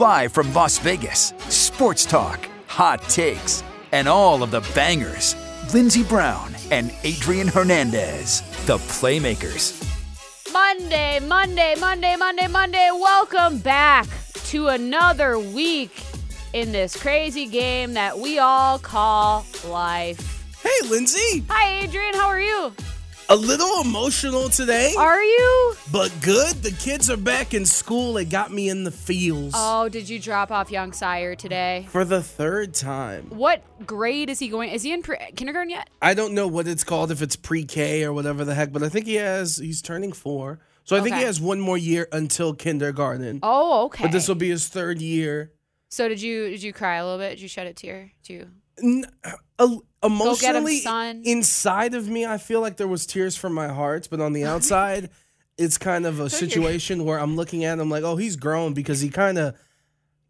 Live from Las Vegas, sports talk, hot takes, and all of the bangers. Lindsey Brown and Adrian Hernandez, the Playmakers. Monday, Monday, Monday, Monday, Monday. Welcome back to another week in this crazy game that we all call life. Hey, Lindsay. Hi, Adrian. How are you? A little emotional today. Are you? But good. The kids are back in school. It got me in the feels. Oh, did you drop off young Sire today? For the third time. What grade is he going? Is he in pre- kindergarten yet? I don't know what it's called, if it's pre K or whatever the heck, but I think he has, he's turning four. So I think he has one more year until kindergarten. Oh, okay. But this will be his third year. so did you did you cry a little bit? Did you shed a tear? Did you? N- uh, emotionally, son. inside of me, I feel like there was tears from my heart, but on the outside, it's kind of a situation where I'm looking at him like, oh, he's grown because he kind of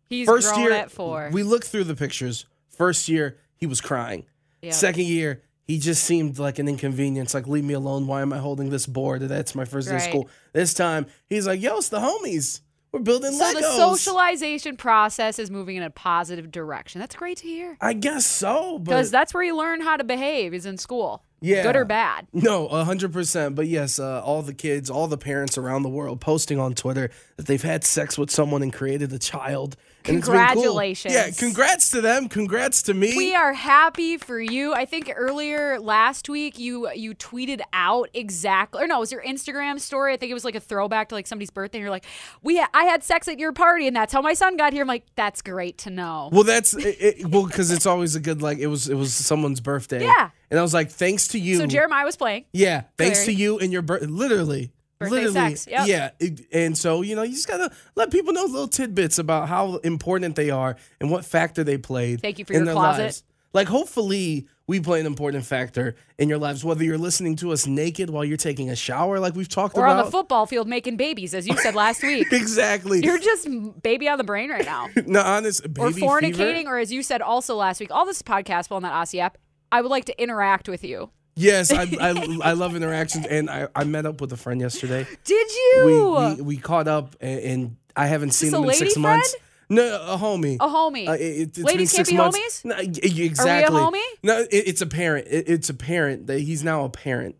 He's first grown year at four. we looked through the pictures. First year he was crying. Yeah. Second year he just seemed like an inconvenience. Like leave me alone. Why am I holding this board? That's my first day of Right. school. This time he's like, yo, it's the homies. We're building so Legos. the socialization process is moving in a positive direction. That's great to hear. I guess so, Because that's where you learn how to behave is in school. Yeah. Good or bad. no, hundred percent. But yes, uh, all the kids, all the parents around the world posting on Twitter that they've had sex with someone and created a child. And cool. Congratulations. Yeah, congrats to them. Congrats to me. We are happy for you. I think earlier last week you you tweeted out exactly or no, it was your Instagram story. I think it was like a throwback to like somebody's birthday. And you're like, we I had sex at your party and that's how my son got here. I'm like, that's great to know. Well, that's it, it, well because it's always a good like it was it was someone's birthday. Yeah. and I was like, thanks to you. So Jeremiah was playing. yeah, thanks to you and your birth. Literally. Birthday literally, sex, yep. yeah. and so you know, you just gotta let people know little tidbits about how important they are and what factor they played. Thank you for in your their closet. lives. Like, hopefully, we play an important factor in your lives. Whether you're listening to us naked while you're taking a shower, like we've talked Or about. Or on the football field making babies, as you said last week. exactly. You're just baby on the brain right now. no, honest. or fornicating, fever. or as you said also last week, all this podcast on that Audacy app. I would like to interact with you. Yes, I, I, I love interactions, and I, I met up with a friend yesterday. Did you? we we caught up, and, and I haven't seen him in six friend? months. No, a homie. a homie. Uh, it, Ladies been can't be months. homies? No, exactly. homie? No, it, it's a parent. It, it's a parent that he's now a parent,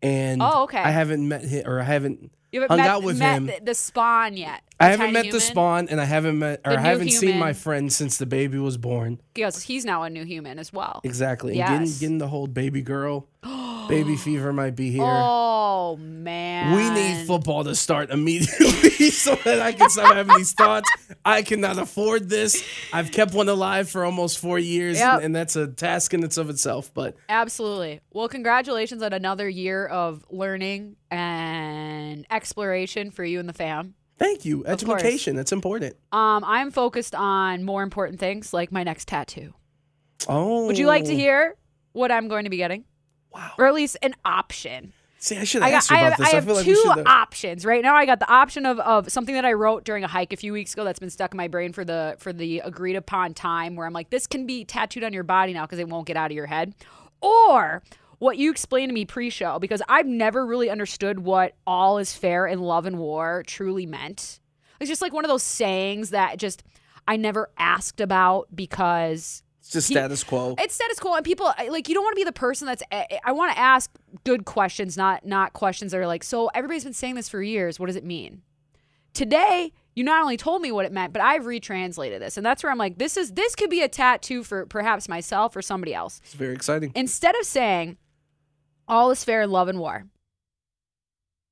and Oh, okay. I haven't met him or I haven't you haven't hung met, out with met him. The, the spawn yet. I haven't met the spawn, and I haven't met or I haven't seen my human. friend since the baby was born. Because he's now a new human as well. Exactly. And Yes. getting getting the whole baby girl, baby fever might be here. Oh man. We need football to start immediately so that I can stop having these thoughts. I cannot afford this. I've kept one alive for almost four years, Yep. and, and that's a task in its of itself. But Absolutely. Well, congratulations on another year of learning and exploration for you and the fam. thank you. Education, that's important. Um, I'm focused on more important things like my next tattoo. Oh. Would you like to hear what I'm going to be getting? Wow. Or at least an option. See, I should I, have got, asked you I have, this. I have two have. options right now. I got the option of, of something that I wrote during a hike a few weeks ago that's been stuck in my brain for the for the agreed upon time where I'm like, this can be tattooed on your body now because it won't get out of your head, or what you explained to me pre-show because I've never really understood what all is fair in love and war truly meant. It's just like one of those sayings that just I never asked about because It's just status quo. it's status quo, and people like you don't want to be the person that's. Eh, eh, I, I want to ask good questions, not not questions that are like. So everybody's been saying this for years. What does it mean? Today, you not only told me what it meant, but I've retranslated this. And that's where I'm like, this is this could be a tattoo for perhaps myself or somebody else. It's very exciting. Instead of saying all is fair in love and war,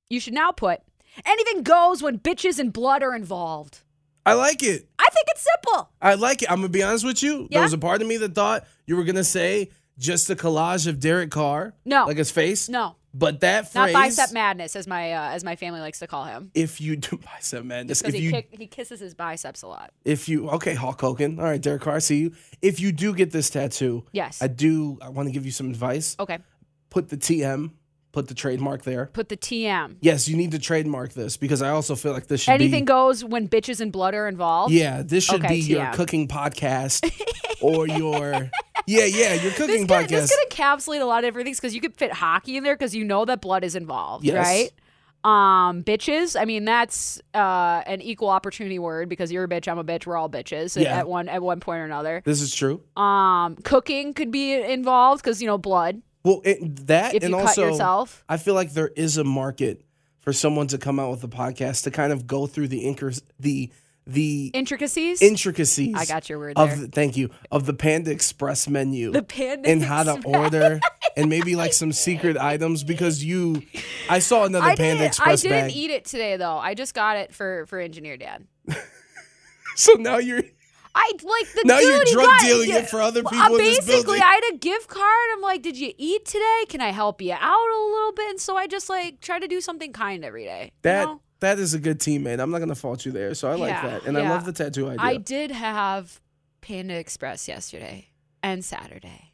you should now put anything goes when bitches and blood are involved. I like it. I think it's simple. I like it. I'm gonna be honest with you. Yeah? There was a part of me that thought you were gonna say just a collage of Derek Carr. No. Like his face. No. But that phrase, Not bicep madness, as my uh, as my family likes to call him, If you do bicep madness, because he kick, he kisses his biceps a lot. if you okay, Hulk Hogan. All right, Derek Carr, I see you. If you do get this tattoo, Yes. I do. I want to give you some advice. Okay, Put the TM, put the trademark there. put the TM. Yes, you need to trademark this because I also feel like this should Anything be. goes when bitches and blood are involved. Yeah, this should Okay, be your cooking podcast or your yeah yeah your This cooking could, podcast. this could encapsulate a lot of different things because you could fit hockey in there because you know that blood is involved, Yes. right? Um, bitches. I mean, that's uh, an equal opportunity word because you're a bitch, I'm a bitch, we're all bitches Yeah. at one at one point or another. this is true. Um, cooking could be involved because you know blood. Well, it, that If and you cut also yourself. I feel like there is a market for someone to come out with a podcast to kind of go through the incur- the the Intricacies. intricacies. I got your word of there. the, thank you of the Panda Express menu. The Panda and how to Express. order and maybe like some secret items because you I saw another I Panda didn't, I didn't bag. eat it today though. I just got it for for engineer dad. So now you're I like the Now dude, you're drug got- dealing yeah, it for other uh, people in this basically. I had a gift card. I'm like, "Did you eat today? Can I help you out a little bit?" And so I just like try to do something kind every day. you that know? that is a good teammate. I'm not gonna fault you there. So I like Yeah, that. And I love the tattoo idea. I did have Panda Express yesterday and Saturday.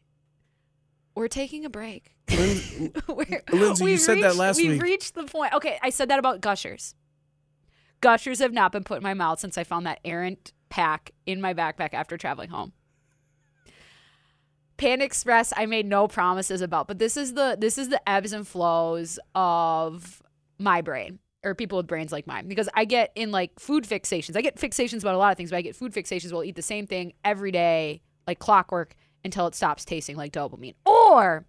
We're taking a break. Lin- We're- Lindsay, you we've said that reached- last we've week. reached the point. Okay, I said that about gushers. Gushers have not been put in my mouth since I found that errant pack in my backpack after traveling home. Pan Express, I made no promises about, but this is the this is the ebbs and flows of my brain or people with brains like mine because I get in like food fixations. I get fixations about a lot of things, but I get food fixations. We'll eat the same thing every day, like clockwork, until it stops tasting like dopamine, or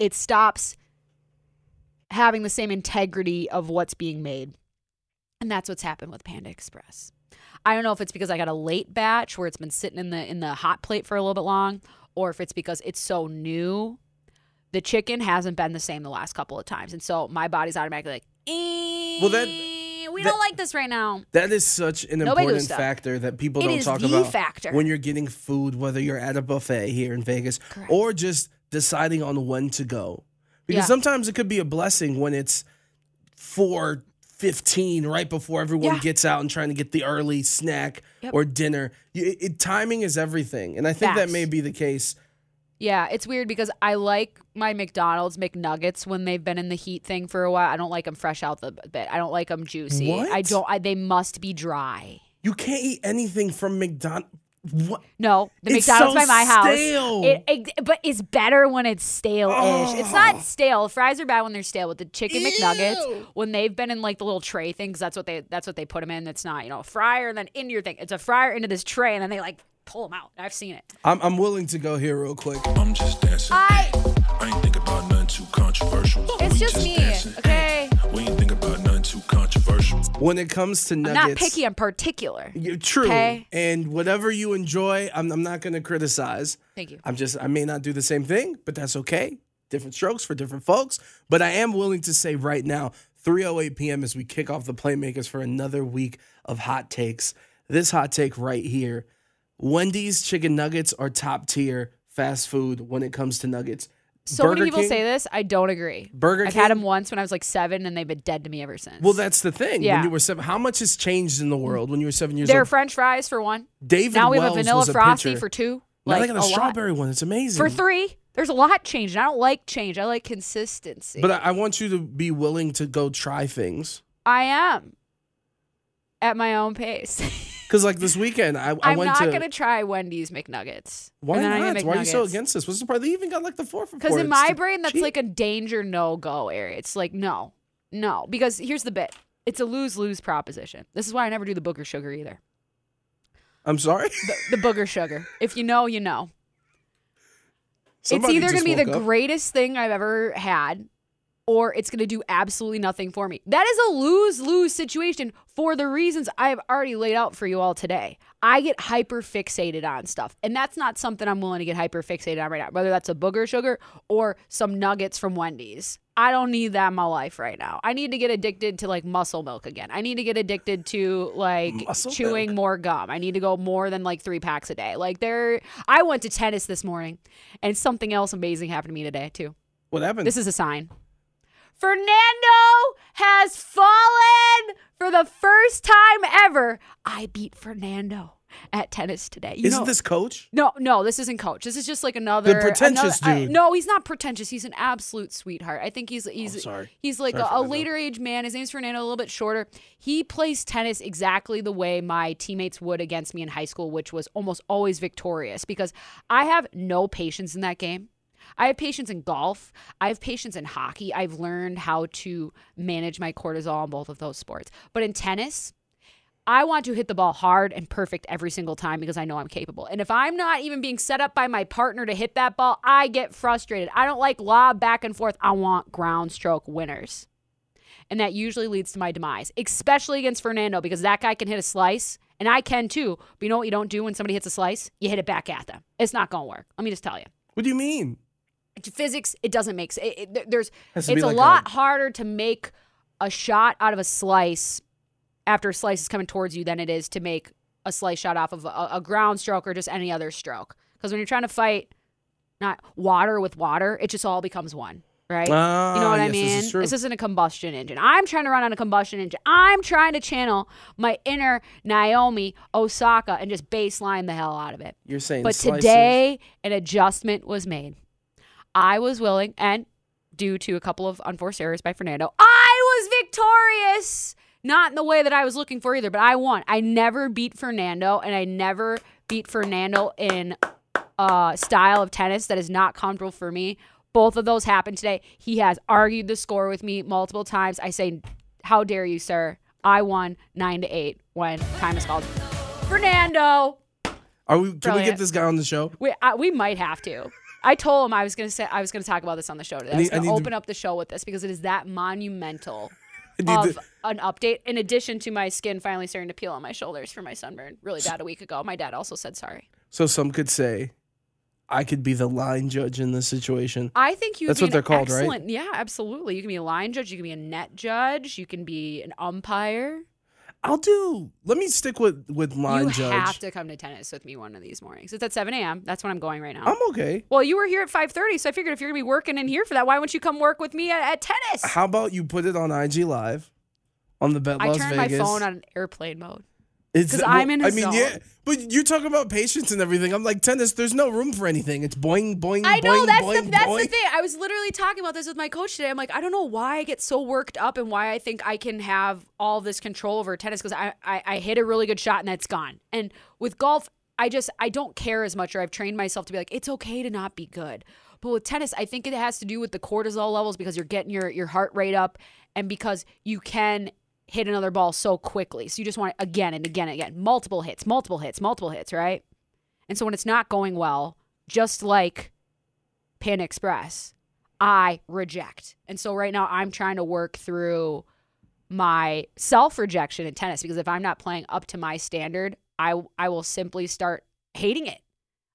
it stops having the same integrity of what's being made. And that's what's happened with Panda Express. I don't know if it's because I got a late batch where it's been sitting in the in the hot plate for a little bit long, or if it's because it's so new. The chicken hasn't been the same the last couple of times, and so my body's automatically like, Well, that- we that- don't like this right now. That is such an No important factor that people It don't talk about factor. when you're getting food, whether you're at a buffet here in Vegas or just deciding on when to go. Because Yeah. sometimes it could be a blessing when it's four fifteen right before everyone Yeah. gets out and trying to get the early snack Yep. or dinner. It, it- timing is everything, and I think that may be the case. Yeah, it's weird because I like my McDonald's McNuggets when they've been in the heat thing for a while. I don't like them fresh out the bit. I don't like them juicy. I don't. I, they must be dry. You can't eat anything from McDonald's. What? No, the It's McDonald's so by my house. stale. It, it- but it's better when it's stale-ish. It's Oh. not stale. Fries are bad when they're stale. With the chicken Ew. McNuggets, when they've been in like the little tray things, that's what they that's what they put them in. It's not you know a fryer and then into your thing. It's a fryer into this tray and then they like pull them out. I've seen it. I'm, I'm willing to go here real quick. I'm just dancing. I. I ain't think about nothing too controversial. It's We just me, dancing. okay? We ain't think about nothing too controversial. When it comes to I'm nuggets, not picky. I'm particular. True. Okay. And whatever you enjoy, I'm, I'm not going to criticize. Thank you. I'm just, I may not do the same thing, but that's okay. Different strokes for different folks. But I am willing to say right now, 3:08 p.m. as we kick off the playmakers for another week of hot takes. This hot take right here: Wendy's chicken nuggets are top tier fast food when it comes to nuggets. So Burger many people King- say this. I don't agree. Burger I've had them once when I was like seven, and they've been dead to me ever since. Well, that's the thing. Yeah. When you were seven, how much has changed in the world when you were seven years old? They're old? French fries for one. David now we have Wells a vanilla was a frosty pitcher. for two. Now Like they got a, lot. strawberry one. It's amazing. for three. There's a lot changed. and I don't like change. I like consistency. But I, I want you to be willing to go try things. I am at my own pace. Because like this weekend, I, I I'm went not to. gonna try Wendy's McNuggets. why not? Why are you so against this? What's the part? They even got like the four for Because in my brain, that's cheap. like a danger no go area. It's like, no, no. Because here's the bit it's a lose lose proposition. This is why I never do the booger sugar either. I'm sorry. The, the booger sugar. If you know, you know. Somebody it's either going to be the up. greatest thing I've ever had, or it's going to do absolutely nothing for me. That is a lose lose situation for the reasons I've already laid out for you all today. I get hyper fixated on stuff, and that's not something I'm willing to get hyper fixated on right now, whether that's a booger sugar or some nuggets from Wendy's. I don't need that in my life right now. I need to get addicted to like muscle milk again. I need to get addicted to like Muscle chewing milk. more gum. I need to go more than like three packs a day. Like there, I went to tennis this morning, and something else amazing happened to me today too. What happened? This is a sign. Fernando has fallen for the first time ever. I beat Fernando at tennis today. You Isn't know- this coach? no, no, this isn't coach. This is just like another pretentious another- I- dude. no, he's not pretentious. He's an absolute sweetheart. I think he's he's oh, sorry. he's like Sorry, a, a later age man. His name's Fernando, a little bit shorter. He plays tennis exactly the way my teammates would against me in high school, which was almost always victorious because I have no patience in that game. I have patience in golf. I have patience in hockey. I've learned how to manage my cortisol in both of those sports. But in tennis, I want to hit the ball hard and perfect every single time because I know I'm capable. And if I'm not even being set up by my partner to hit that ball, I get frustrated. I don't like lob back and forth. I want ground stroke winners. And that usually leads to my demise, especially against Fernando because that guy can hit a slice and I can too. But you know what you don't do when somebody hits a slice? You hit it back at them. It's not going to work. Let me just tell you What do you mean? Physics it doesn't make sense. It, it- there's it's be a lot a- harder to make a shot out of a slice after a slice is coming towards you than it is to make a slice shot off of a, a ground stroke or just any other stroke. Because when you're trying to fight not water with water, it just all becomes one. Right? Ah, you know what I yes, this mean? is. This isn't a combustion engine. I'm trying to run on a combustion engine. I'm trying to channel my inner Naomi Osaka and just baseline the hell out of it. You're saying But slices. today, an adjustment was made. I was willing, and due to a couple of unforced errors by Fernando, I was victorious. Not in the way that I was looking for either, but I won. I never beat Fernando, and I never beat Fernando in a style of tennis that is not comfortable for me. Both of those happened today. He has argued the score with me multiple times. I say, How dare you, sir? I won nine to eight when time is called. Fernando. Are we? Can we get this guy on the show? We I, we might have to. I told him I was gonna say I was gonna talk about this on the show today. I, I was need- gonna to- open up the show with this because it is that monumental of to- an update. In addition to my skin finally starting to peel on my shoulders for my sunburn, really bad a week ago. My dad also said sorry. so some could say, I could be the line judge in this situation. I think you. That's be what they're called, right? Yeah, absolutely. You can be a line judge. You can be a net judge. You can be an umpire. I'll do. Let me stick with with line you judge. have to come to tennis with me one of these mornings. It's at 7 a.m. That's when I'm going right now. I'm okay. well, you were here at 5:30, so I figured if you're gonna be working in here for that, why wouldn't you come work with me at, at tennis? How about you put it on IG Live, on the Bet I Las turned Vegas? my phone on airplane mode. It's 'cause well, I'm in I mean, zone. yeah, but you're talking about patience and everything. I'm like tennis. There's no room for anything. It's boing, boing, I know boing, that's boing, the that's boing. the thing. I was literally talking about this with my coach today. I'm like, I don't know why I get so worked up and why I think I can have all this control over tennis because I, I I hit a really good shot and that's gone. And with golf, I just I don't care as much, or I've trained myself to be like, it's okay to not be good. But with tennis, I think it has to do with the cortisol levels because you're getting your your heart rate up, and because you can hit another ball so quickly. So you just want it again and again and again, multiple hits, multiple hits, multiple hits, right? And so when it's not going well, just like Pan Express, I reject. And so right now I'm trying to work through my self rejection in tennis because if I'm not playing up to my standard, I I will simply start hating it.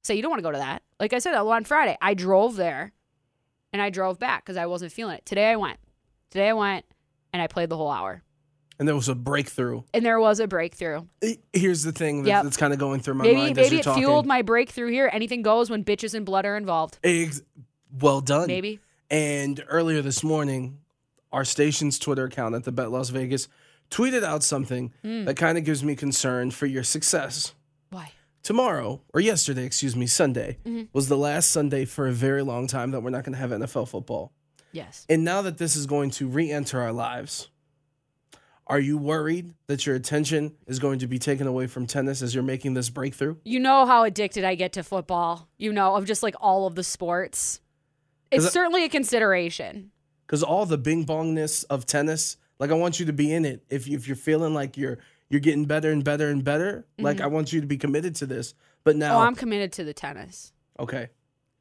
So you don't want to go to that. Like I said on Friday, I drove there and I drove back because I wasn't feeling it. Today I went. Today I went and I played the whole hour. And there was a breakthrough. And there was a breakthrough. Here's the thing that, Yep. that's kind of going through my Maybe mind as maybe it talking. fueled my breakthrough here. Anything goes when bitches and blood are involved. Ex- well done. Maybe. And earlier this morning, our station's Twitter account at the Bet Las Vegas tweeted out something Hmm. that kind of gives me concern for your success. Why? Tomorrow, or yesterday, excuse me, Sunday, Mm-hmm. was the last Sunday for a very long time that we're not going to have NFL football. Yes. And now that this is going to re enter our lives, are you worried that your attention is going to be taken away from tennis as you're making this breakthrough? You know how addicted I get to football. You know, of just like all of the sports. It's I- certainly a consideration. because all the bing bongness of tennis, like I want you to be in it. If you, if you're feeling like you're you're getting better and better and better, like I want you to be committed to this. But now, Mm-hmm. Oh, I'm committed to the tennis. okay,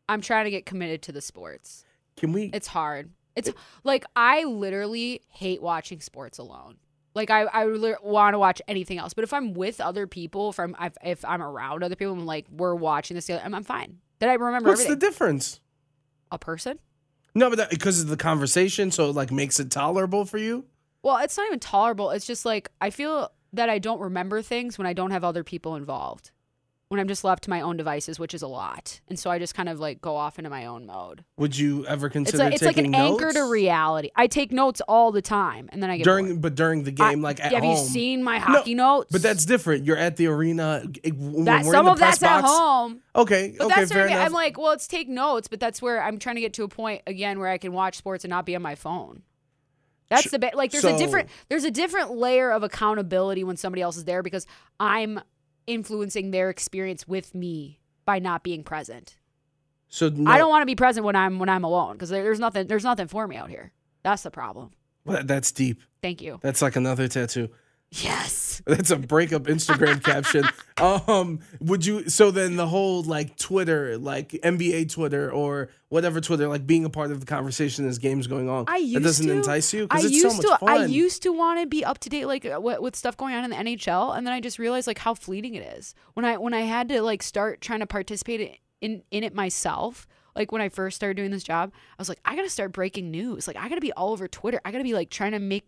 I'm trying to get committed to the sports. can we? It's hard. It's like I literally hate watching sports alone. Like I, I want to watch anything else. But if I'm with other people, if I'm if, if I'm around other people, I'm like we're watching this together. I'm, I'm fine. Did I remember What's everything? the difference? a person? No, but that, because of the conversation, so it like makes it tolerable for you. Well, it's not even tolerable. It's just like I feel that I don't remember things when I don't have other people involved. When I'm just left to my own devices, which is a lot, and so I just kind of like go off into my own mode. Would you ever It's consider like it's like an anchor to reality. I take notes all the time, and then I get during, bored. but during the I- game, like at have home. you seen my No, hockey notes? But that's different. You're at the arena. Eh, that some of that's press at home. Okay, But okay, that's fair I enough. I'm like, well, it's take notes, but that's where I'm trying to get to a point again where I can watch sports and not be on my phone. That's the bit. Like, there's so- a different there's a different layer of accountability when somebody else is there because I'm influencing their experience with me by not being present. so no, I don't want to be present when I'm when I'm alone because there's nothing there's nothing for me out here. That's the problem. Well, That's deep. Thank you. That's like another tattoo. Yes. That's a breakup Instagram caption. Um, would you? So then the whole like Twitter, like NBA Twitter or whatever Twitter, like being a part of the conversation as games going on. I used that doesn't to. entice you I because it's used so much to. fun. I used to want to be up to date, like uh, with, with stuff going on in the NHL, and then I just realized like how fleeting it is. When I when I had to like start trying to participate in in it myself. Like when I first started doing this job, I was like, I gotta start breaking news. Like I gotta be all over Twitter. I gotta be like trying to make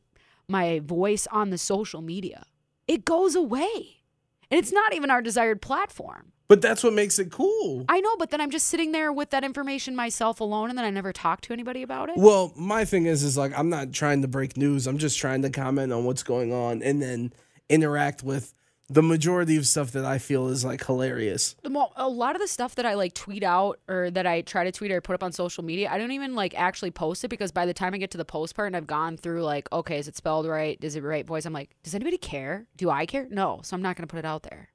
my voice on the social media. It goes away, and it's not even our desired platform. but that's what makes it cool. I know, but then I'm just sitting there with that information myself alone, and then I never talk to anybody about it. Well, my thing is, is like I'm not trying to break news. I'm just trying to comment on what's going on and then interact with the majority of stuff that I feel is like hilarious. a lot of the stuff that I like tweet out or that I try to tweet or put up on social media, I don't even like actually post it because by the time I get to the post part and I've gone through like, okay, is it spelled right? Is it right voice? I'm like, does anybody care? Do I care? No, so I'm not gonna put it out there.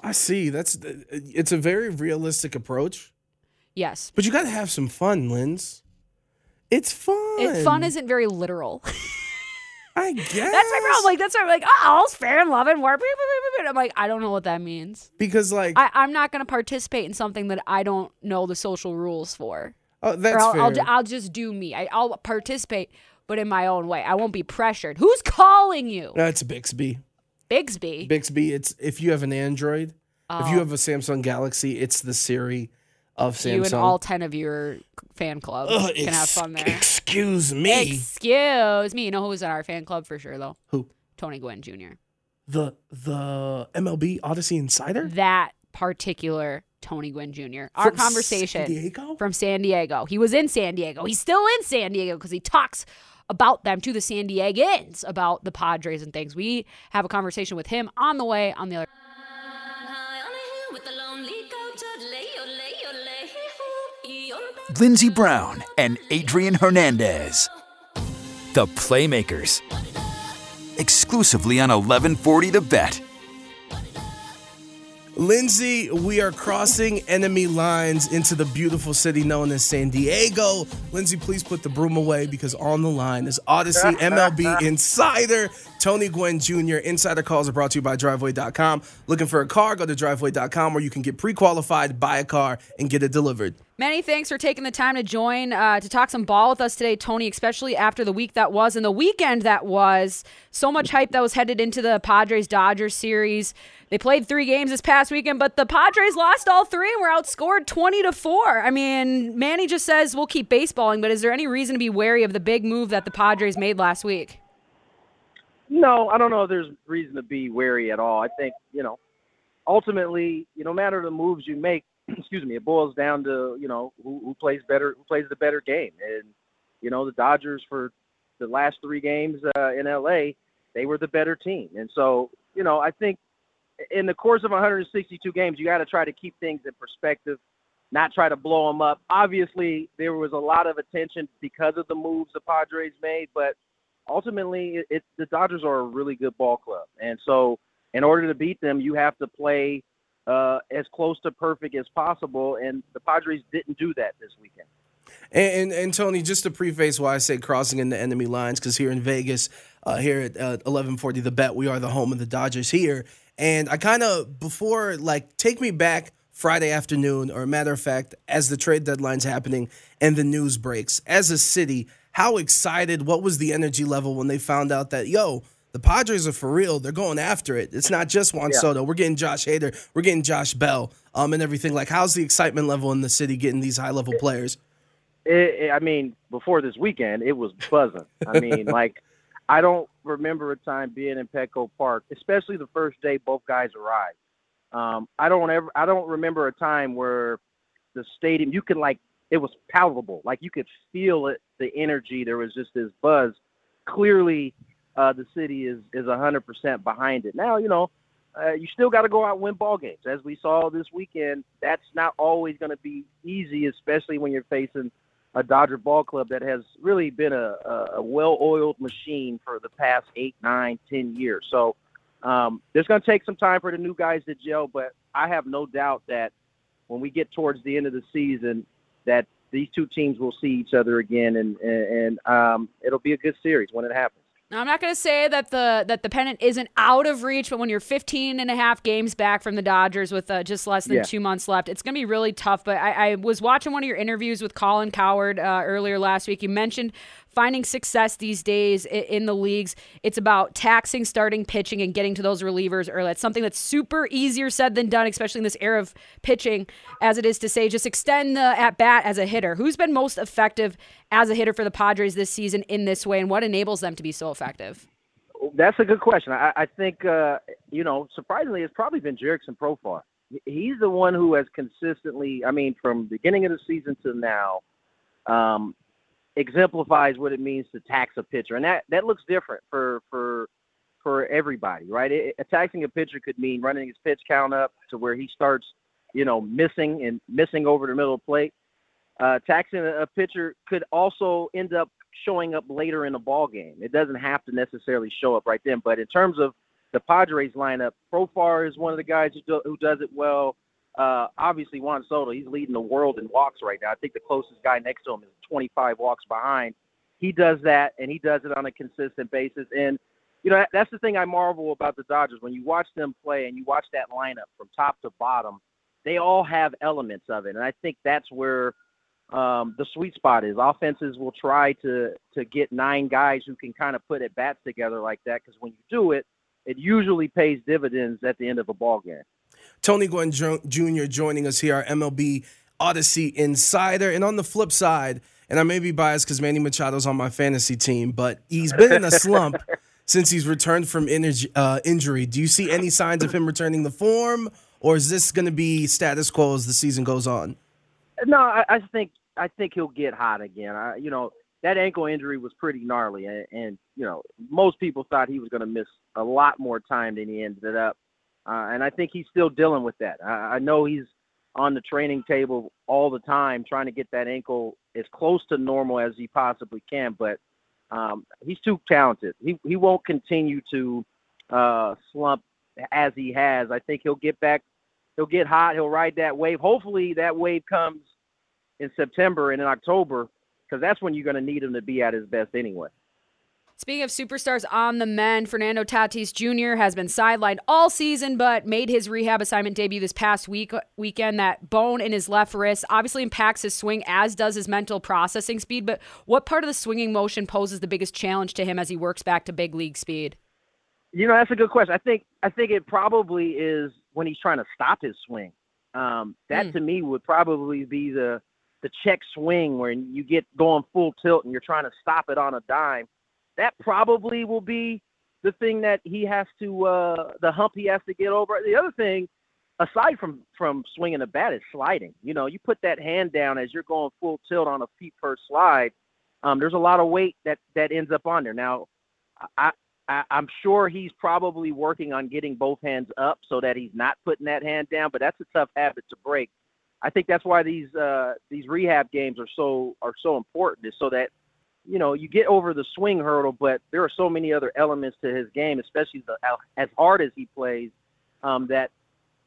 I see. That's uh, it's a very realistic approach, Yes, but you got to have some fun, Linz. It's fun. it, fun isn't very literal. I guess that's my problem. Like that's why I'm like, oh, all's fair and love and war. I'm like, I don't know what that means. because like I, I'm not gonna participate in something that I don't know the social rules for. oh, that's or I'll, fair. I'll, ju- I'll just do me. I, I'll participate, but in my own way. I won't be pressured. Who's calling you? that's Bixby. Bixby. Bixby. It's if you have an Android, if Oh. you have a Samsung Galaxy, it's the Siri of Samsung. you and all 10 of your fan club Ugh, can have fun there. Excuse me. Excuse me. You know who's in our fan club for sure, though? Who? Tony Gwynn Jr. The the MLB Audacy Insider. That particular Tony Gwynn Jr. Our From conversation San Diego? from San Diego. He was in San Diego. He's still in San Diego because he talks about them to the San Diegans about the Padres and things. We have a conversation with him on the way on the other. Lindsey Brown and Adrian Hernandez. The Playmakers. Exclusively on 1140 The Bet. Lindsay, we are crossing enemy lines into the beautiful city known as San Diego. Lindsay, please put the broom away because on the line is Audacy MLB Insider Tony Gwynn Jr. Insider calls are brought to you by Driveway.com. Looking for a car? Go to Driveway.com where you can get pre qualified, buy a car, and get it delivered. Many thanks for taking the time to join uh, to talk some ball with us today, Tony, especially after the week that was and the weekend that was. So much hype that was headed into the Padres Dodgers series. They played three games this past weekend, but the Padres lost all three and were outscored 20 to 4. I mean, Manny just says we'll keep baseballing, but is there any reason to be wary of the big move that the Padres made last week? No, I don't know if there's reason to be wary at all. I think, you know, ultimately, you know, no matter the moves you make, excuse me, it boils down to, you know, who, who plays better, who plays the better game. And, you know, the Dodgers for the last three games uh, in LA, they were the better team. And so, you know, I think in the course of 162 games, you got to try to keep things in perspective, not try to blow them up. Obviously, there was a lot of attention because of the moves the Padres made, but ultimately, it, it, the Dodgers are a really good ball club, and so in order to beat them, you have to play uh, as close to perfect as possible. And the Padres didn't do that this weekend. And, and, and Tony, just to preface why I say crossing into the enemy lines, because here in Vegas, uh, here at uh, 1140 The Bet, we are the home of the Dodgers here. And I kind of, before, like, take me back Friday afternoon, or matter of fact, as the trade deadline's happening and the news breaks, as a city, how excited, what was the energy level when they found out that, yo, the Padres are for real. They're going after it. It's not just Juan Yeah. Soto. We're getting Josh Hader. We're getting Josh Bell, um, and everything. Like, how's the excitement level in the city getting these high level players? it, it- I mean, before this weekend, it was buzzing. I mean, like, I don't remember a time being in Petco Park, especially the first day both guys arrived. Um, I don't ever, I don't remember a time where the stadium, you could like, it was palpable, like you could feel it, the energy. There was just this buzz. Clearly, uh, the city is is hundred percent behind it. Now, you know, uh, you still got to go out and win ball games, as we saw this weekend. That's not always going to be easy, especially when you're facing a Dodger ball club that has really been a, a, a well-oiled machine for the past eight, nine, ten years. So um, there's going to take some time for the new guys to gel, but I have no doubt that when we get towards the end of the season, that these two teams will see each other again, and and, and um, it'll be a good series when it happens. Now, I'm not going to say that the that the pennant isn't out of reach, but when you're 15 and a half games back from the Dodgers with uh, just less than Yeah. two months left, it's going to be really tough. But I, I was watching one of your interviews with Colin Cowherd uh, earlier last week. You mentioned finding success these days in the leagues. It's about taxing starting pitching and getting to those relievers early. It's something that's super easier said than done, especially in this era of pitching, as it is to say just extend the at bat as a hitter. Who's been most effective as a hitter for the Padres this season in this way, and what enables them to be so effective? That's a good question. I, I think, uh, you know, surprisingly, it's probably been Jurickson Profar. He's the one who has consistently, I mean, from beginning of the season to now, um, exemplifies what it means to tax a pitcher, and that that looks different for for for everybody, right? It, taxing a pitcher could mean running his pitch count up to where he starts, you know, missing and missing over the middle plate. Uh, taxing a, a pitcher could also end up showing up later in the ball game. It doesn't have to necessarily show up right then. But in terms of the Padres lineup, Profar is one of the guys who, do, who does it well. Uh, obviously, Juan Soto, he's leading the world in walks right now. I think the closest guy next to him is 25 walks behind. He does that, and he does it on a consistent basis. And you know, that's the thing I marvel about the Dodgers. When you watch them play and you watch that lineup from top to bottom, they all have elements of it. And I think that's where um, the sweet spot is. Offenses will try to to get nine guys who can kind of put at bats together like that because when you do it, it usually pays dividends at the end of a ball game. Tony Gwynn Jr. Joining us here, our MLB Audacy insider. And on the flip side, and I may be biased because Manny Machado's on my fantasy team, but he's been in a slump since he's returned from uh, injury. Do you see any signs of him returning the form, or is this going to be status quo as the season goes on? No, I, I think I think he'll get hot again. I, you know, that ankle injury was pretty gnarly, and, and you know, most people thought he was going to miss a lot more time than he ended up. Uh, and I think he's still dealing with that. I, I know he's on the training table all the time, trying to get that ankle as close to normal as he possibly can. But um, he's too talented. He he won't continue to uh, slump as he has. I think he'll get back. He'll get hot. He'll ride that wave. Hopefully, that wave comes in September and in October because that's when you're going to need him to be at his best anyway. Speaking of superstars on the men, Fernando Tatis Jr. has been sidelined all season, but made his rehab assignment debut this past week weekend. That bone in his left wrist obviously impacts his swing, as does his mental processing speed. But what part of the swinging motion poses the biggest challenge to him as he works back to big league speed? You know, that's a good question. I think I think it probably is when he's trying to stop his swing. Um, that Hmm. to me would probably be the the check swing where you get going full tilt and you're trying to stop it on a dime. That probably will be the thing that he has to uh, the hump he has to get over. The other thing, aside from from swinging a bat, is sliding. You know, you put that hand down as you're going full tilt on a feet first slide. Um, there's a lot of weight that that ends up on there. Now, I, I I'm sure he's probably working on getting both hands up so that he's not putting that hand down. But that's a tough habit to break. I think that's why these uh, these rehab games are so are so important, is so that you know you get over the swing hurdle, but there are so many other elements to his game, especially the, as hard as he plays, um, that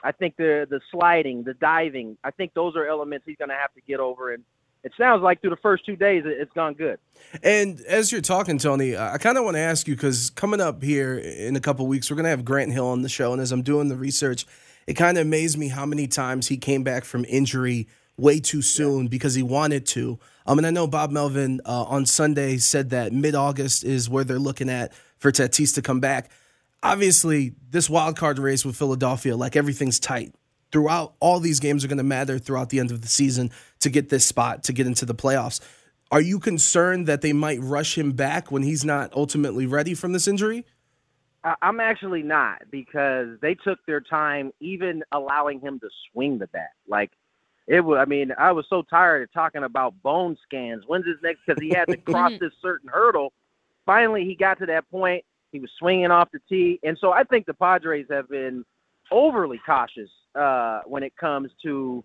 I think the the sliding, the diving, I think those are elements he's going to have to get over. And it sounds like through the first two days, it, it's gone good. And as you're talking, Tony, I kind of want to ask you because coming up here in a couple weeks, we're going to have Grant Hill on the show. And as I'm doing the research, it kind of amazed me how many times he came back from injury way too soon because he wanted to. Um, and I know Bob Melvin uh, on Sunday said that mid August is where they're looking at for Tatis to come back. Obviously, this wild card race with Philadelphia, like everything's tight. Throughout all these games are going to matter throughout the end of the season to get this spot to get into the playoffs. Are you concerned that they might rush him back when he's not ultimately ready from this injury? I'm actually not because they took their time, even allowing him to swing the bat. Like it was. I mean, I was so tired of talking about bone scans. When's his next? Because he had to cross this certain hurdle. Finally, he got to that point. He was swinging off the tee, and so I think the Padres have been overly cautious uh, when it comes to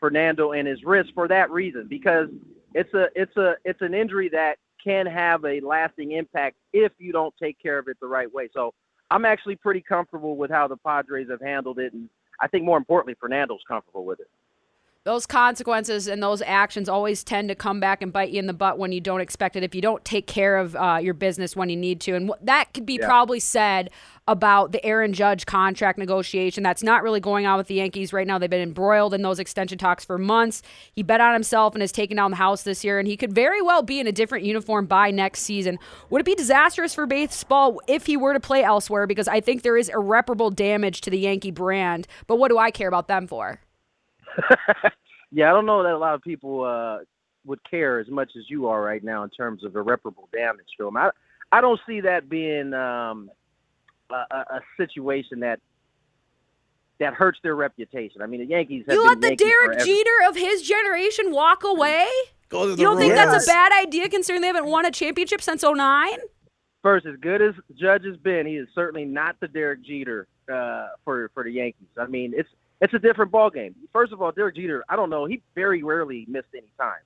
Fernando and his wrist for that reason because it's a it's a it's an injury that can have a lasting impact if you don't take care of it the right way. So I'm actually pretty comfortable with how the Padres have handled it, and I think more importantly, Fernando's comfortable with it those consequences and those actions always tend to come back and bite you in the butt when you don't expect it if you don't take care of uh, your business when you need to. And that could be yeah. probably said about the aaron judge contract negotiation. That's not really going on with the yankees right now. They've been embroiled in those extension talks for months. He bet on himself and has taken down the house this year and he could very well be in a different uniform by next season. Would it be disastrous for baseball if he were to play elsewhere? Because i think there is irreparable damage to the yankee brand. But what do i care about them for yeah, I don't know that a lot of people uh, would care as much as you are right now in terms of irreparable damage to them. I I don't see that being um, a, a situation that that hurts their reputation. I mean, the Yankees. Have you let the Yankee Derek forever. Jeter of his generation walk away. Go you don't think that's a bad idea, considering they haven't won a championship since 09? First, as good as Judge has been, he is certainly not the Derek Jeter uh, for for the Yankees. I mean, it's it's a different ball game. First of all, Derek Jeter, I don't know, he very rarely missed any time.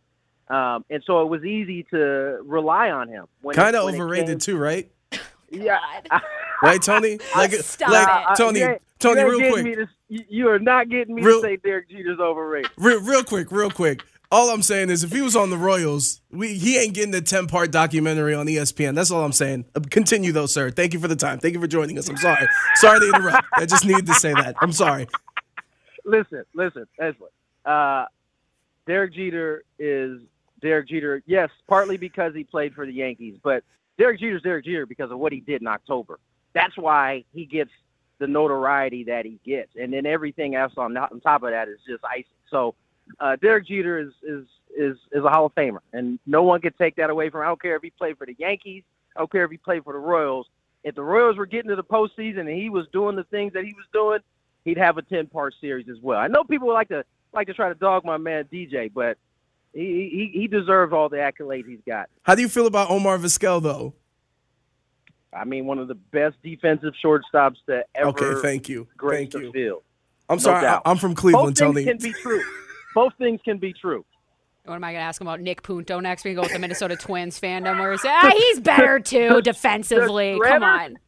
Um, and so it was easy to rely on him. Kind of overrated too, right? Yeah, right, Tony. Like, Stop like it. Tony, you Tony, real quick. To, you are not getting me real, to say Derek Jeter's overrated. Real, real quick, real quick. All I'm saying is, if he was on the Royals, we he ain't getting the 10 part documentary on ESPN. That's all I'm saying. Uh, continue though, sir. Thank you for the time. Thank you for joining us. I'm sorry. Sorry to interrupt. I just needed to say that. I'm sorry listen, listen, Leslie. Uh, Derek Jeter is Derek Jeter. Yes, partly because he played for the Yankees, but Derek Jeter's Derek Jeter because of what he did in October. That's why he gets the notoriety that he gets, and then everything else on, on top of that is just icing. So, uh, Derek Jeter is is is is a Hall of Famer, and no one can take that away from. Him. I don't care if he played for the Yankees. I don't care if he played for the Royals. If the Royals were getting to the postseason and he was doing the things that he was doing, he'd have a ten part series as well. I know people would like to like to try to dog my man DJ, but he he, he deserves all the accolades he's got. How do you feel about Omar Vizquel though? I mean, one of the best defensive shortstops to ever. Okay, thank you. Grace thank you. field. I'm no sorry, doubt. I'm from Cleveland, Both Tony. things can be true. Both things can be true. What am I going to ask him about Nick Punto next? We can go with the Minnesota Twins fandom, where it's, ah, he's better too defensively. Come on.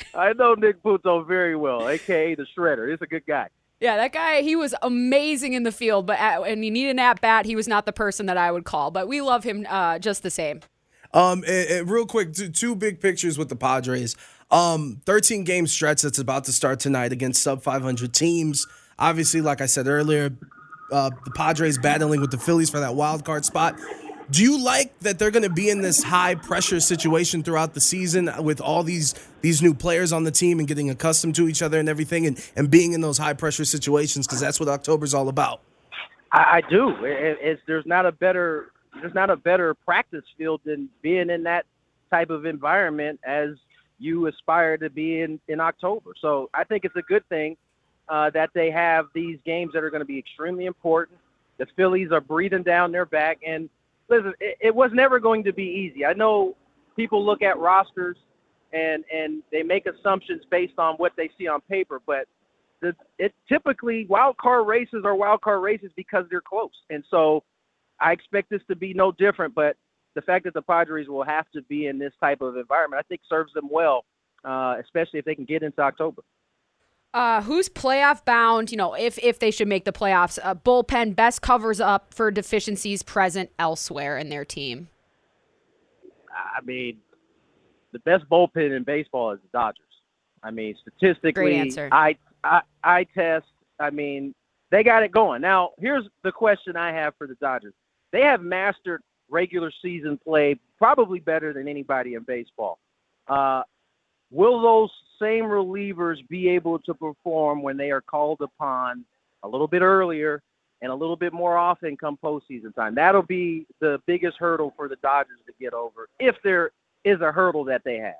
I know Nick Punto very well, aka the Shredder. He's a good guy. Yeah, that guy, he was amazing in the field, but at, when you need an at bat, he was not the person that I would call. But we love him uh, just the same. Um, and, and real quick, two, two, big pictures with the Padres. Um, 13 game stretch that's about to start tonight against sub 500 teams. Obviously, like I said earlier, uh, the Padres battling with the Phillies for that wild card spot. Do you like that they're going to be in this high pressure situation throughout the season with all these these new players on the team and getting accustomed to each other and everything and, and being in those high pressure situations because that's what October's all about? I, I do. It, it's there's not a better there's not a better practice field than being in that type of environment as you aspire to be in in October. So I think it's a good thing uh, that they have these games that are going to be extremely important. The Phillies are breathing down their back, and listen, it, it was never going to be easy. I know people look at rosters and and they make assumptions based on what they see on paper, but the, it typically wild card races are wild card races because they're close, and so I expect this to be no different. But the fact that the Padres will have to be in this type of environment, I think, serves them well, uh, especially if they can get into October. Uh, who's playoff bound? You know, if if they should make the playoffs, uh, bullpen best covers up for deficiencies present elsewhere in their team. I mean, the best bullpen in baseball is the Dodgers. I mean, statistically. I, I I test. I mean, they got it going. Now, here's the question I have for the Dodgers. They have mastered regular season play probably better than anybody in baseball. Uh, will those same relievers be able to perform when they are called upon a little bit earlier and a little bit more often come postseason time? That'll be the biggest hurdle for the Dodgers to get over, if there is a hurdle that they have.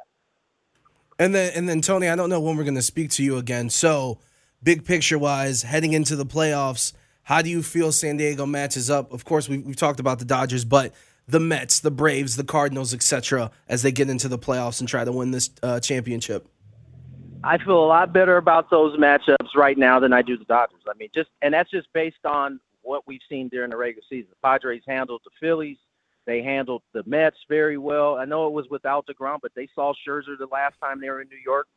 And then and then Tony, I don't know when we're going to speak to you again. So, big picture wise, heading into the playoffs, how do you feel San Diego matches up? Of course, we've, we've talked about the Dodgers, but the Mets, the Braves, the Cardinals, etc., as they get into the playoffs and try to win this uh, championship. I feel a lot better about those matchups right now than I do the Dodgers. I mean, just and that's just based on what we've seen during the regular season. The Padres handled the Phillies. They handled the Mets very well. I know it was without DeGrom, but they saw Scherzer the last time they were in New York.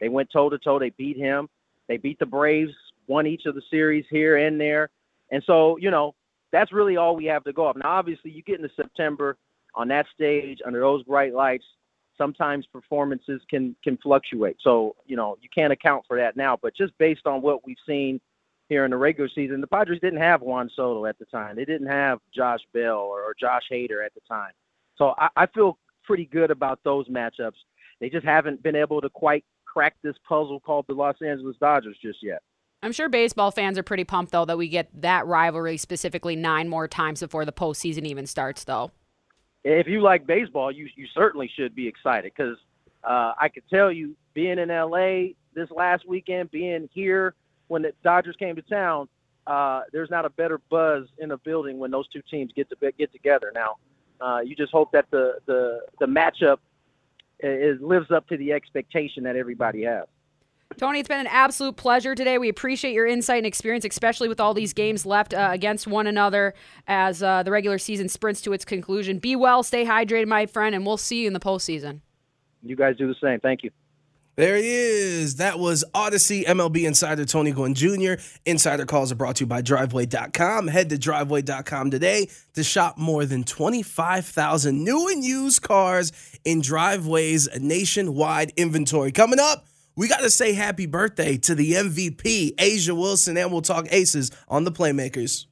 They went toe to toe. They beat him. They beat the Braves, won each of the series here and there. And so, you know, that's really all we have to go off. Now, obviously, you get into September on that stage under those bright lights. Sometimes performances can can fluctuate, so you know you can't account for that now. But just based on what we've seen here in the regular season, the Padres didn't have Juan Soto at the time. They didn't have Josh Bell or, or Josh Hader at the time. So I, I feel pretty good about those matchups. They just haven't been able to quite crack this puzzle called the Los Angeles Dodgers just yet. I'm sure baseball fans are pretty pumped though that we get that rivalry specifically nine more times before the postseason even starts. Though, if you like baseball, you you certainly should be excited because uh, I could tell you, being in LA this last weekend, being here when the Dodgers came to town, uh, there's not a better buzz in a building when those two teams get to get together. Now, uh, you just hope that the the the matchup is lives up to the expectation that everybody has. Tony, it's been an absolute pleasure today. We appreciate your insight and experience, especially with all these games left uh, against one another as uh, the regular season sprints to its conclusion. Be well, stay hydrated, my friend, and we'll see you in the postseason. You guys do the same. Thank you. There he is. That was Audacy MLB Insider Tony Gwynn Jr. Insider calls are brought to you by Driveway.com. Head to Driveway.com today to shop more than 25,000 new and used cars in Driveway's nationwide inventory. Coming up, we got to say happy birthday to the MVP, A'ja Wilson, and we'll talk aces on the Playmakers.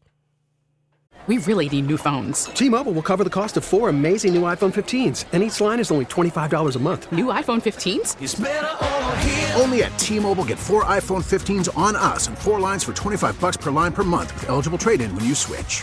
We really need new phones. T-Mobile will cover the cost of four amazing new iPhone 15s, and each line is only $25 a month. New iPhone 15s? Only at T-Mobile get four iPhone 15s on us and four lines for 25 bucks per line per month with eligible trade-in when you switch.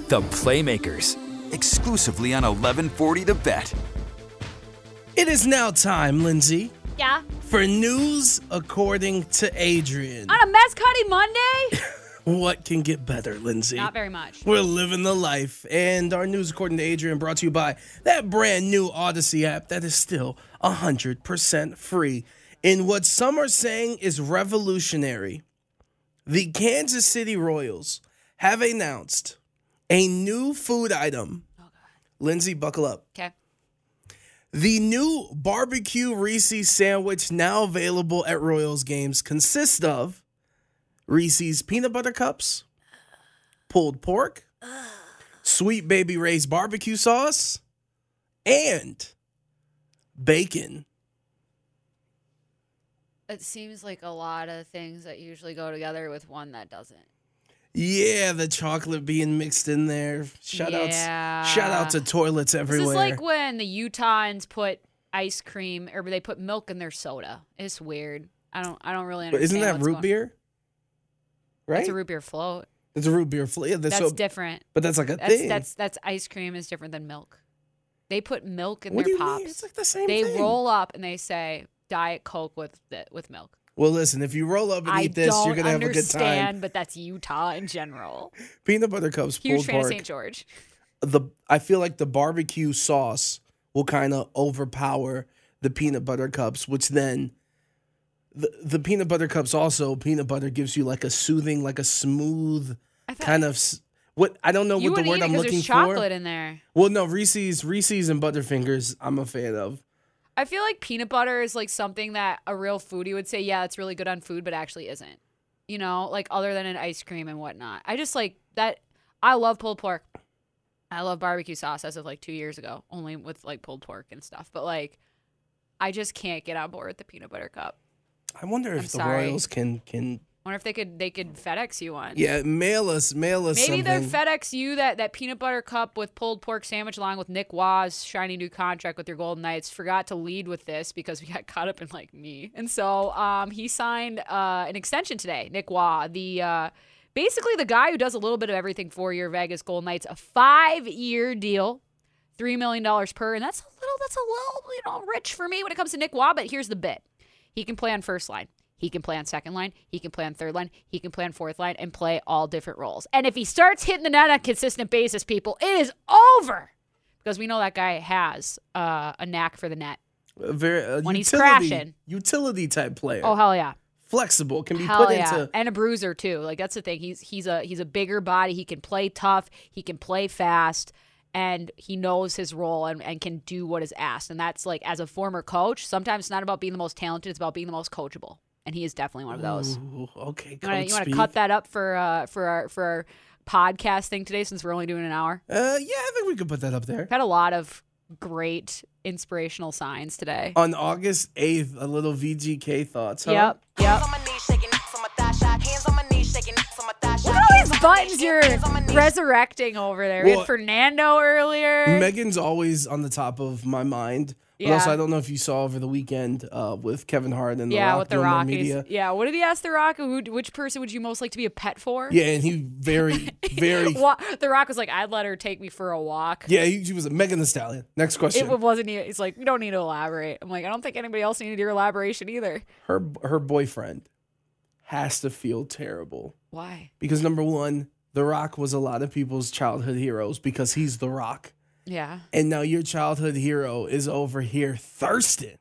the Playmakers, exclusively on 1140 The Bet. It is now time, Lindsay, Yeah. for news according to Adrian. On a mess cutting Monday? What can get better, Lindsay? Not very much. We're living the life. And our news, according to Adrian, brought to you by that brand new Audacy app that is still 100% free. In what some are saying is revolutionary, the Kansas City Royals have announced a new food item. Oh, Lindsay, buckle up. Okay. The new barbecue Reese's sandwich, now available at Royals games, consists of Reese's peanut butter cups, pulled pork, sweet baby Ray's barbecue sauce, and bacon. It seems like a lot of things that usually go together with one that doesn't. Yeah, the chocolate being mixed in there. Shout Yeah. outs shout out to toilets everywhere. This is like when the Utahns put ice cream or they put milk in their soda. It's weird. I don't I don't really but understand. isn't that root going- beer? Right? It's a root beer float. It's a root beer float. Yeah, That's so, different. But that's like a That's thing. that's that's ice cream is different than milk. They put milk in What their do you mean? It's like the same they thing. roll up and they say Diet Coke with with milk. Well, listen, if you roll up and I eat this, you're gonna have a good time. but that's Utah in general. Peanut butter cups, Huge pulled fan of. St. George. the I feel like the barbecue sauce will kind of overpower the peanut butter cups, which then the the peanut butter cups also peanut butter gives you like a soothing, like a smooth kind of what I don't know what the word I'm looking there's for. chocolate in there. Well, no, Reese's Reese's and Butterfingers I'm a fan of. I feel like peanut butter is like something that a real foodie would say, yeah, it's really good on food, but actually isn't. You know, like other than an ice cream and whatnot. I just like that. I love pulled pork. I love barbecue sauce as of like two years ago, only with like pulled pork and stuff. But like, I just can't get on board with the peanut butter cup. I wonder if I'm the sorry. Royals can can wonder if they could they could FedEx you one. yeah mail us mail us Maybe something. they're FedEx you that, that peanut butter cup with pulled pork sandwich along with Nic Roy's shiny new contract with your Golden Knights. Forgot to lead with this because we got caught up in like me. And so um, he signed uh, an extension today, Nic Roy, the uh, basically the guy who does a little bit of everything for your Vegas Golden Knights, a five year deal. Three million dollars per, and that's a little that's a little, you know, rich for me when it comes to Nic Roy, but here's the bit. He can play on first line. He can play on second line. He can play on third line. He can play on fourth line and play all different roles. And if he starts hitting the net on a consistent basis, people, it is over. Because we know that guy has uh, a knack for the net. A very uh, when he's utility- crashing. utility type player. Oh hell yeah. flexible can be Hell put yeah. into and a bruiser too. Like that's the thing. He's he's a he's a bigger body. He can play tough. He can play fast. And he knows his role and, and can do what is asked. And that's like as a former coach, sometimes it's not about being the most talented, it's about being the most coachable. And he is definitely one of those. Ooh, okay, You wanna, you wanna cut that up for uh for our for our podcast thing today since we're only doing an hour? Uh, yeah, I think we could put that up there. We've had a lot of great inspirational signs today. On August 8th, a little VGK thoughts. Huh? Yep, yep. Look at all these buttons you're resurrecting over there. we had Fernando earlier. Megan's always on the top of my mind. Yeah. also, I don't know if you saw over the weekend uh, with Kevin Hart and the yeah, Rock with the Rockies. media. Yeah, what did he ask the Rock? Who, which person would you most like to be a pet for? Yeah, and he very, very. The Rock was like, I'd let her take me for a walk. yeah, he, he was a Megan Thee Stallion. Next question. It wasn't. He's like, we don't need to elaborate. I'm like, I don't think anybody else needed your elaboration either. her her boyfriend has to feel terrible Why? because number one, The Rock was a lot of people's childhood heroes because he's The Rock. Yeah. And now your childhood hero is over here thirsting.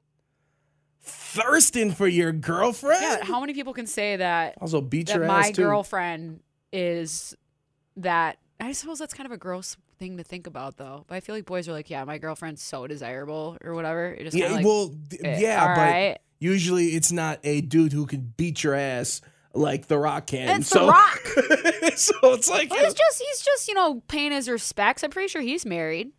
Thirsting for your girlfriend? Yeah. How many people can say that? Also beat that your my too. girlfriend is that. I suppose that's kind of a gross thing to think about, though. But I feel like boys are like, yeah, my girlfriend's so desirable or whatever. It just Yeah, like, well, eh, yeah, but right. usually it's not a dude who can beat your ass like The Rock can. It's so, The Rock. so it's like Well, he's just he's just you know paying his respects. I'm pretty sure he's married.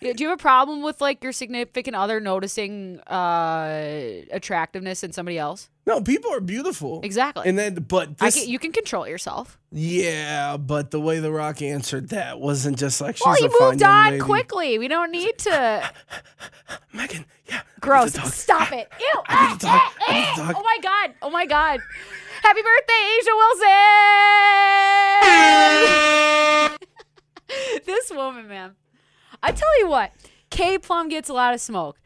Do you have a problem with like your significant other noticing uh attractiveness in somebody else? No, people are beautiful. Exactly. And then, but I this, can, you can control yourself. yeah, but the way The Rock answered that wasn't just like she's well, he a fine moved on lady. quickly. We don't need to. Megan, yeah. Gross. Stop it. Ew. I need to talk. Ah, I need to ah, talk. Oh my god. Oh my god. Happy birthday, A'ja Wilson. this woman, man. I tell you what, K Plum gets a lot of smoke.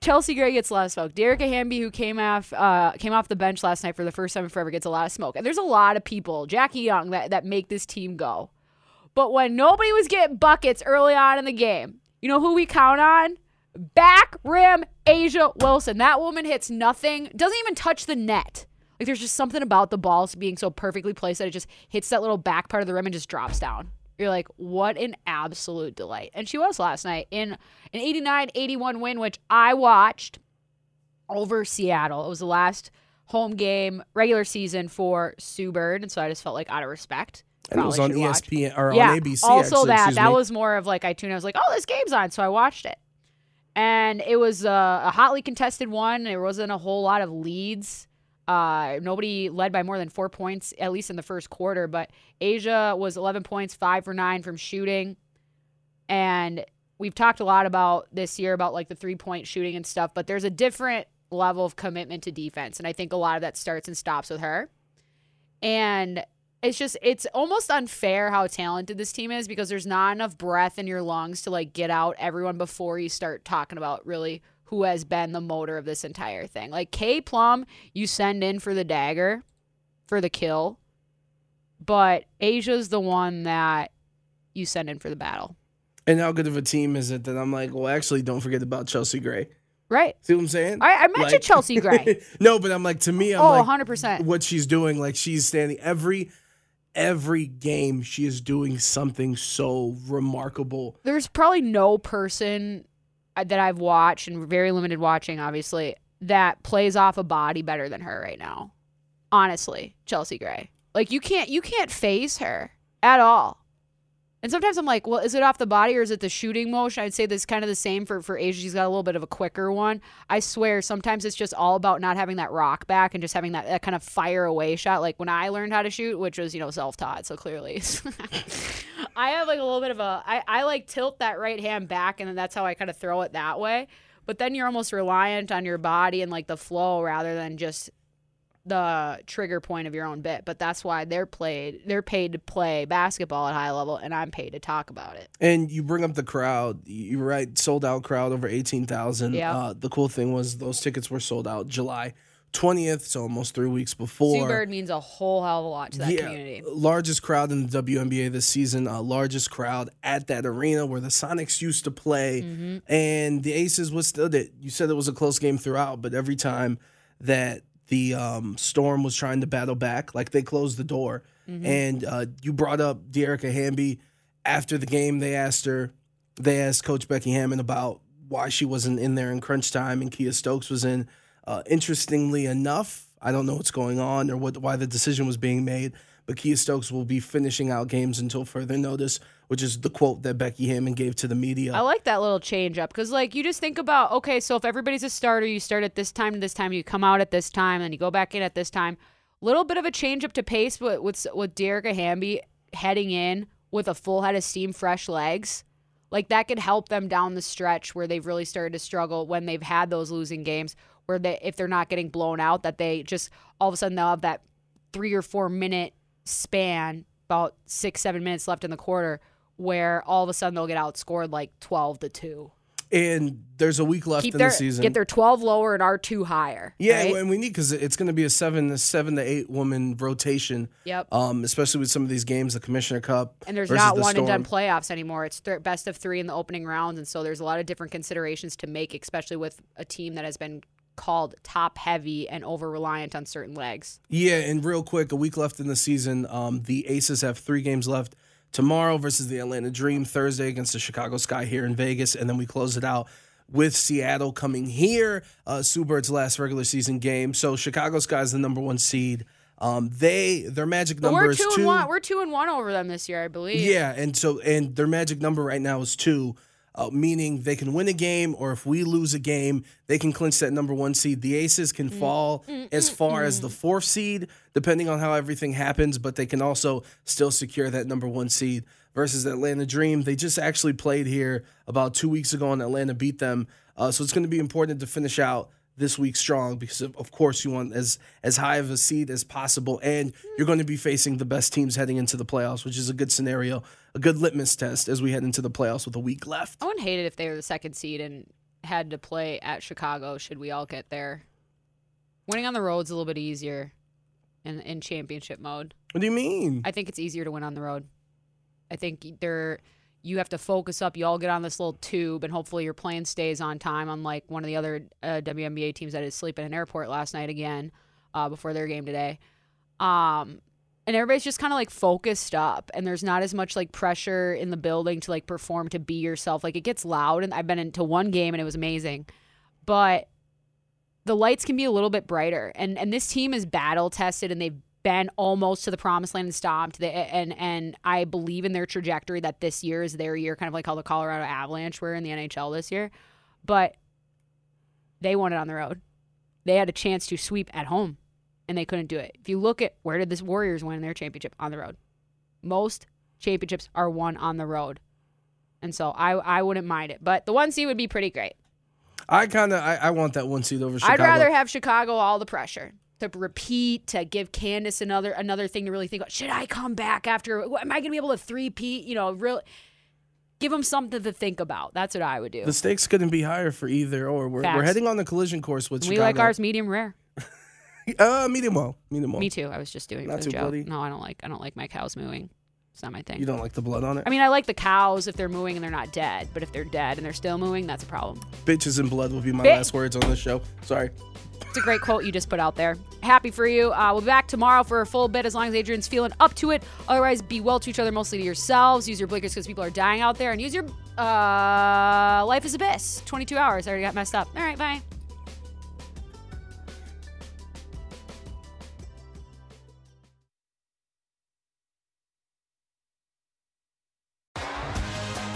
Chelsea Gray gets a lot of smoke. Dearica Hamby, who came off uh, came off the bench last night for the first time in forever, gets a lot of smoke. And there's a lot of people, Jackie Young, that, that make this team go. But when nobody was getting buckets early on in the game, you know who we count on? Back rim A'ja Wilson. That woman hits nothing, doesn't even touch the net. Like there's just something about the balls being so perfectly placed that it just hits that little back part of the rim and just drops down. You're like, what an absolute delight. And she was last night in an 89 81 win, which I watched over Seattle. It was the last home game, regular season for Sue Bird. And so I just felt like out of respect. And it was on should watch. ESPN or yeah. on ABC. Also, actually, that that me. was more of like I tuned. I was like, oh, this game's on, so I watched it, and it was uh, a hotly contested one. There wasn't a whole lot of leads. Uh, nobody led by more than four points, at least in the first quarter. But A'ja was 11 points, five for nine from shooting, and we've talked a lot about this year about like the three point shooting and stuff. But there's a different level of commitment to defense, and I think a lot of that starts and stops with her. And it's just it's almost unfair how talented this team is because there's not enough breath in your lungs to like get out everyone before you start talking about really who has been the motor of this entire thing. Like K Plum, you send in for the dagger, for the kill, but A'ja's the one that you send in for the battle. And how good of a team is it that I'm like, well, actually, don't forget about Chelsea Gray. Right. See what I'm saying? I, I mentioned Like- Chelsea Gray. no, but I'm like to me, I'm Oh, like 100%. what she's doing. Like she's standing every every game. She is doing something so remarkable. There's probably no person Uh, that I've watched and very limited watching, obviously, that plays off a body better than her right now. Honestly, Chelsea Gray. Like you can't you can't phase her at all. And sometimes I'm like, well, is it off the body or is it the shooting motion? I'd say this kind of the same for for A'ja. She's got a little bit of a quicker one. I swear, sometimes it's just all about not having that rock back and just having that, that kind of fire away shot. Like when I learned how to shoot, which was you know self taught, so clearly, I have like a little bit of a I I like tilt that right hand back, and then that's how I kind of throw it that way. But then you're almost reliant on your body and like the flow rather than just the trigger point of your own bit. But that's why they're played. They're paid to play basketball at high level, and I'm paid to talk about it. And you bring up the crowd. You're right, sold out crowd over eighteen thousand. Yeah. Uh, the cool thing was those tickets were sold out July twentieth, so almost three weeks before. Sue Bird means a whole hell of a lot to that yeah, community. largest crowd in the WNBA this season. Uh, largest crowd at that arena where the Sonics used to play, Mm-hmm. and the Aces withstood it. You said it was a close game throughout, but every time that the um, Storm was trying to battle back, like they closed the door. Mm-hmm. And uh, you brought up Dearica Hamby after the game. They asked her, they asked Coach Becky Hammon about why she wasn't in there in crunch time, and Kiah Stokes was in. Uh, interestingly enough, I don't know what's going on or what why the decision was being made, but Kiah Stokes will be finishing out games until further notice, which is the quote that Becky Hammon gave to the media. I like that little change up because, like, you just think about okay, so if everybody's a starter, you start at this time to this time, you come out at this time, and you go back in at this time. Little bit of a change up to pace with with, with Dearica Hamby heading in with a full head of steam, fresh legs. Like that could help them down the stretch where they've really started to struggle when they've had those losing games. Where they, if they're not getting blown out, that they just all of a sudden they'll have that three or four minute span, about six seven minutes left in the quarter, where all of a sudden they'll get outscored like twelve to two. and there's a week left Keep in their the season. get their twelve lower and our two higher. Yeah, right? and we need because it's going to be a seven, a seven to eight woman rotation. Yep. Um, especially with some of these games, the Commissioner Cup. And there's not the one and done playoffs anymore. It's th- best of three in the opening rounds, and so there's a lot of different considerations to make, especially with a team that has been called top heavy and over reliant on certain legs. Yeah, and real quick, a week left in the season. Um, the Aces have three games left tomorrow versus the Atlanta Dream, Thursday against the Chicago Sky here in Vegas, and then we close it out with Seattle coming here. Uh, Sue Bird's last regular season game. So Chicago Sky is the number one seed. Um, they their magic number we're is two two. and one. We're two and one over them this year, I believe. Yeah, and so and their magic number right now is two, uh, meaning they can win a game, or if we lose a game, they can clinch that number one seed. The Aces can fall as far as the fourth seed, depending on how everything happens, but they can also still secure that number one seed. Versus the Atlanta Dream, they just actually played here about two weeks ago, and Atlanta beat them. Uh, so it's going to be important to finish out this week strong because of, of course you want as as high of a seed as possible and you're going to be facing the best teams heading into the playoffs which is a good scenario a good litmus test as we head into the playoffs with a week left I wouldn't hate it if they were the second seed and had to play at Chicago. Should we all get there? Winning on the road's a little bit easier in in championship mode. what do you mean I think it's easier to win on the road. I think they're you have to focus up. You all get on this little tube, and hopefully your plane stays on time. Unlike one of the other uh, WNBA teams that is sleeping in an airport last night again uh, before their game today. Um, and everybody's just kind of like focused up, and there's not as much like pressure in the building to like perform to be yourself. Like it gets loud, and I've been into one game and it was amazing, but the lights can be a little bit brighter. And and this team is battle tested, and they've been almost to the promised land and stopped. They, and and I believe in their trajectory that this year is their year, kind of like how the Colorado Avalanche were in the NHL this year. But they won it on the road. They had a chance to sweep at home, and they couldn't do it. If you look at where did this Warriors win their championship on the road, most championships are won on the road, and so I I wouldn't mind it. But the one seed would be pretty great. I kind of I, I want that one seed over Chicago. I'd rather have Chicago all the pressure to repeat to give Candace another another thing to really think about. Should I come back after? Am I going to be able to three peat? You know, real give them something to think about. That's what I would do. The stakes couldn't be higher for either or. We're, we're heading on the collision course with we Chicago. like ours medium rare. Uh, medium well, medium well. Me too. I was just doing it Not for the joke. bloody? No, I don't like I don't like my cows mooing. It's not my thing. You don't like the blood on it? I mean, I like the cows if they're mooing and they're not dead, but if they're dead and they're still mooing, that's a problem. Bitches and blood will be my Bit- last words on this show. Sorry. It's a great quote you just put out there. Happy for you. Uh, we'll be back tomorrow for a full bit as long as Adrian's feeling up to it. Otherwise, be well to each other, mostly to yourselves. Use your blinkers because people are dying out there. And use your uh, life is abyss. 22 hours. I already got messed up. All right, bye.